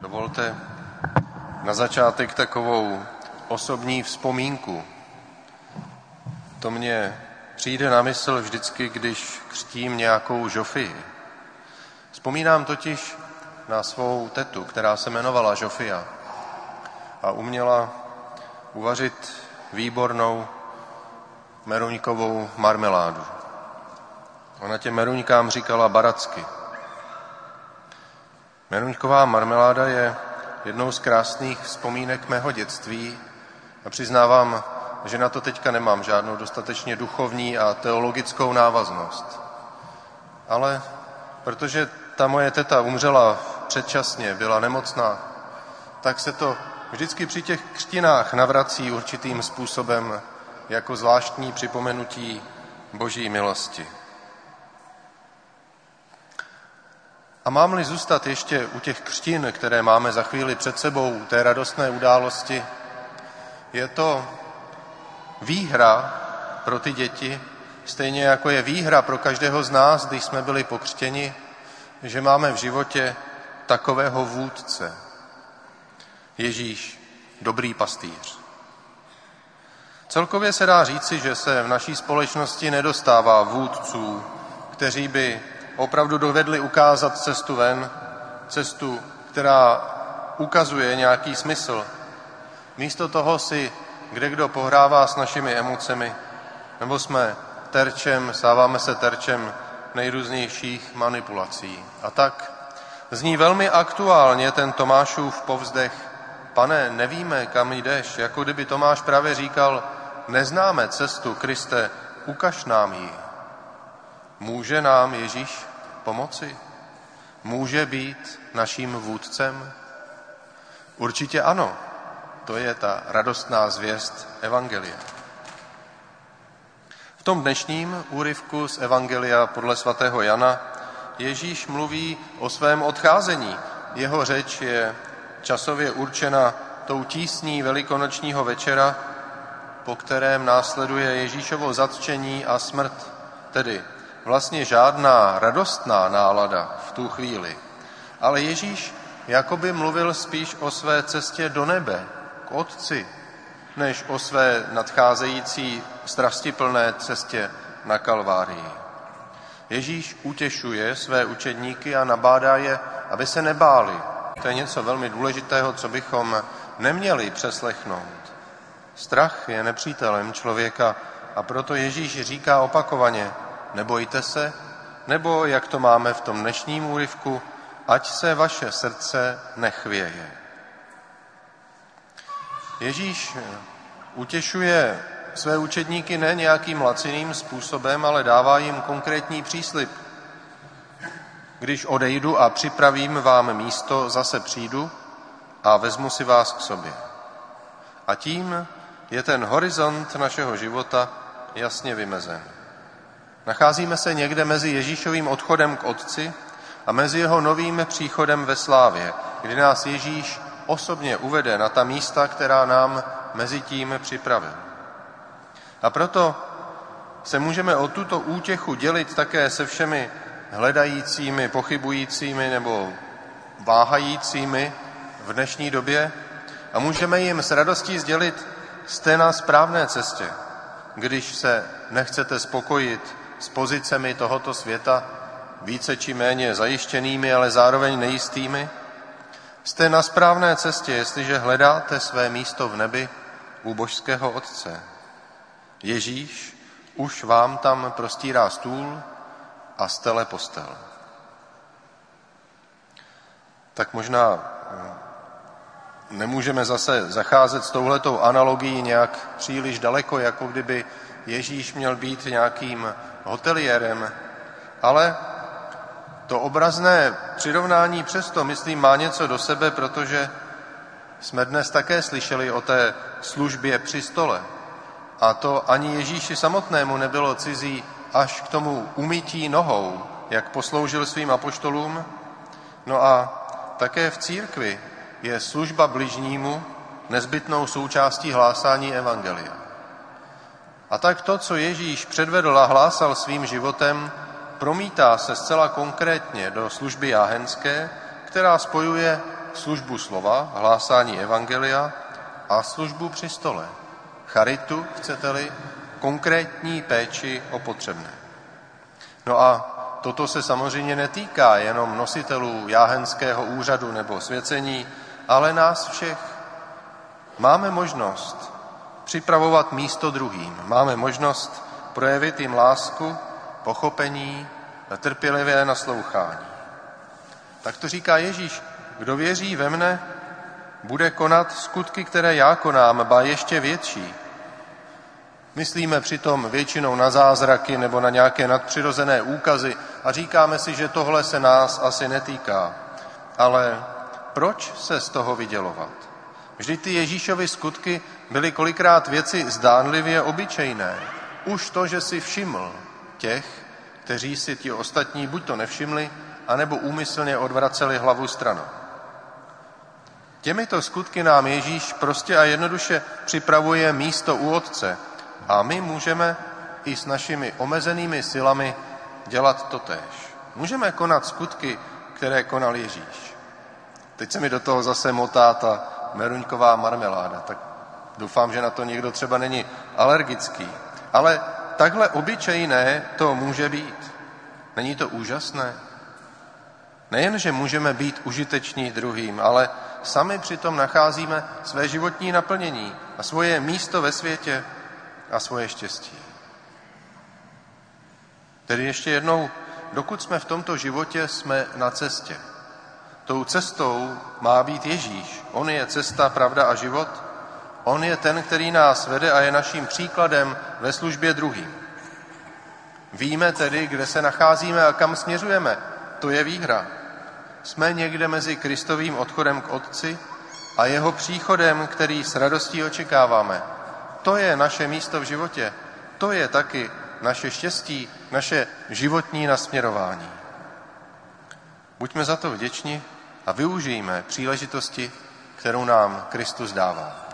Dovolte na začátek takovou osobní vzpomínku. To mě přijde na mysl vždycky, když křtím nějakou žofii. Vzpomínám totiž na svou tetu, která se jmenovala Žofia a uměla uvařit výbornou meruňkovou marmeládu. Ona těm meruňkám říkala baracky. Meruňková marmeláda je jednou z krásných vzpomínek mého dětství a přiznávám, že na to teďka nemám žádnou dostatečně duchovní a teologickou návaznost. Ale protože ta moje teta umřela předčasně, byla nemocná, tak se to vždycky při těch křtinách navrací určitým způsobem jako zvláštní připomenutí boží milosti. A mám-li zůstat ještě u těch křtin, které máme za chvíli před sebou, té radostné události, je to výhra pro ty děti, stejně jako je výhra pro každého z nás, když jsme byli pokřtěni, že máme v životě takového vůdce. Ježíš, dobrý pastýř. Celkově se dá říci, že se v naší společnosti nedostává vůdců, kteří by opravdu dovedli ukázat cestu ven, cestu, která ukazuje nějaký smysl. Místo toho si kde kdo pohrává s našimi emocemi, nebo jsme terčem, stáváme se terčem nejrůznějších manipulací. A tak zní velmi aktuálně ten Tomášův povzdech, pane, nevíme, kam jdeš, jako kdyby Tomáš právě říkal, neznáme cestu, Kriste, ukaž nám ji. Může nám Ježíš pomoci? Může být naším vůdcem? Určitě ano. To je ta radostná zvěst Evangelia. V tom dnešním úryvku z Evangelia podle svatého Jana Ježíš mluví o svém odcházení. Jeho řeč je časově určena tou tísní velikonočního večera, po kterém následuje Ježíšovo zatčení a smrt, tedy vlastně žádná radostná nálada v tu chvíli. Ale Ježíš jakoby mluvil spíš o své cestě do nebe, k Otci, než o své nadcházející strastiplné cestě na Kalvárii. Ježíš utěšuje své učedníky a nabádá je, aby se nebáli. To je něco velmi důležitého, co bychom neměli přeslechnout. Strach je nepřítelem člověka a proto Ježíš říká opakovaně, nebojte se, nebo jak to máme v tom dnešním úryvku, ať se vaše srdce nechvěje. Ježíš utěšuje své učedníky ne nějakým laciným způsobem, ale dává jim konkrétní příslip. Když odejdu a připravím vám místo, zase přijdu a vezmu si vás k sobě. A tím je ten horizont našeho života jasně vymezen. Nacházíme se někde mezi Ježíšovým odchodem k Otci a mezi jeho novým příchodem ve slávě, kdy nás Ježíš osobně uvede na ta místa, která nám mezi tím připravil. A proto se můžeme o tuto útěchu dělit také se všemi hledajícími, pochybujícími nebo váhajícími v dnešní době a můžeme jim s radostí sdělit, jste na správné cestě, když se nechcete spokojit s pozicemi tohoto světa, více či méně zajištěnými, ale zároveň nejistými, Jste na správné cestě, jestliže hledáte své místo v nebi u božského Otce. Ježíš už vám tam prostírá stůl a stele postel. Tak možná eh, nemůžeme zase zacházet s touhletou analogií nějak příliš daleko, jako kdyby Ježíš měl být nějakým hoteliérem, ale to obrazné přirovnání přesto, myslím, má něco do sebe, protože jsme dnes také slyšeli o té službě při stole. A to ani Ježíši samotnému nebylo cizí až k tomu umytí nohou, jak posloužil svým apoštolům. No a také v církvi je služba bližnímu nezbytnou součástí hlásání Evangelia. A tak to, co Ježíš předvedl a hlásal svým životem, promítá se zcela konkrétně do služby jáhenské, která spojuje službu slova, hlásání evangelia a službu při stole. Charitu, chcete-li, konkrétní péči o potřebné. No a toto se samozřejmě netýká jenom nositelů jáhenského úřadu nebo svěcení, ale nás všech. Máme možnost připravovat místo druhým. Máme možnost projevit jim lásku, pochopení, trpělivé naslouchání. Tak to říká Ježíš. Kdo věří ve mne, bude konat skutky, které já konám, ba ještě větší. Myslíme přitom většinou na zázraky nebo na nějaké nadpřirozené úkazy a říkáme si, že tohle se nás asi netýká. Ale proč se z toho vydělovat? Vždyť ty Ježíšovy skutky byly kolikrát věci zdánlivě obyčejné. Už to, že si všiml těch, kteří si ti ostatní buď to nevšimli, anebo úmyslně odvraceli hlavu stranou. Těmito skutky nám Ježíš prostě a jednoduše připravuje místo u Otce a my můžeme i s našimi omezenými silami dělat to tež. Můžeme konat skutky, které konal Ježíš. Teď se mi do toho zase motá ta meruňková marmeláda, tak doufám, že na to někdo třeba není alergický. Ale takhle obyčejné to může být. Není to úžasné? Nejen, že můžeme být užiteční druhým, ale sami přitom nacházíme své životní naplnění a svoje místo ve světě a svoje štěstí. Tedy ještě jednou, dokud jsme v tomto životě, jsme na cestě. Tou cestou má být Ježíš. On je cesta, pravda a život. On je ten, který nás vede a je naším příkladem ve službě druhým. Víme tedy, kde se nacházíme a kam směřujeme. To je výhra. Jsme někde mezi Kristovým odchodem k Otci a jeho příchodem, který s radostí očekáváme. To je naše místo v životě. To je taky naše štěstí, naše životní nasměrování. Buďme za to vděční a využijme příležitosti, kterou nám Kristus dává.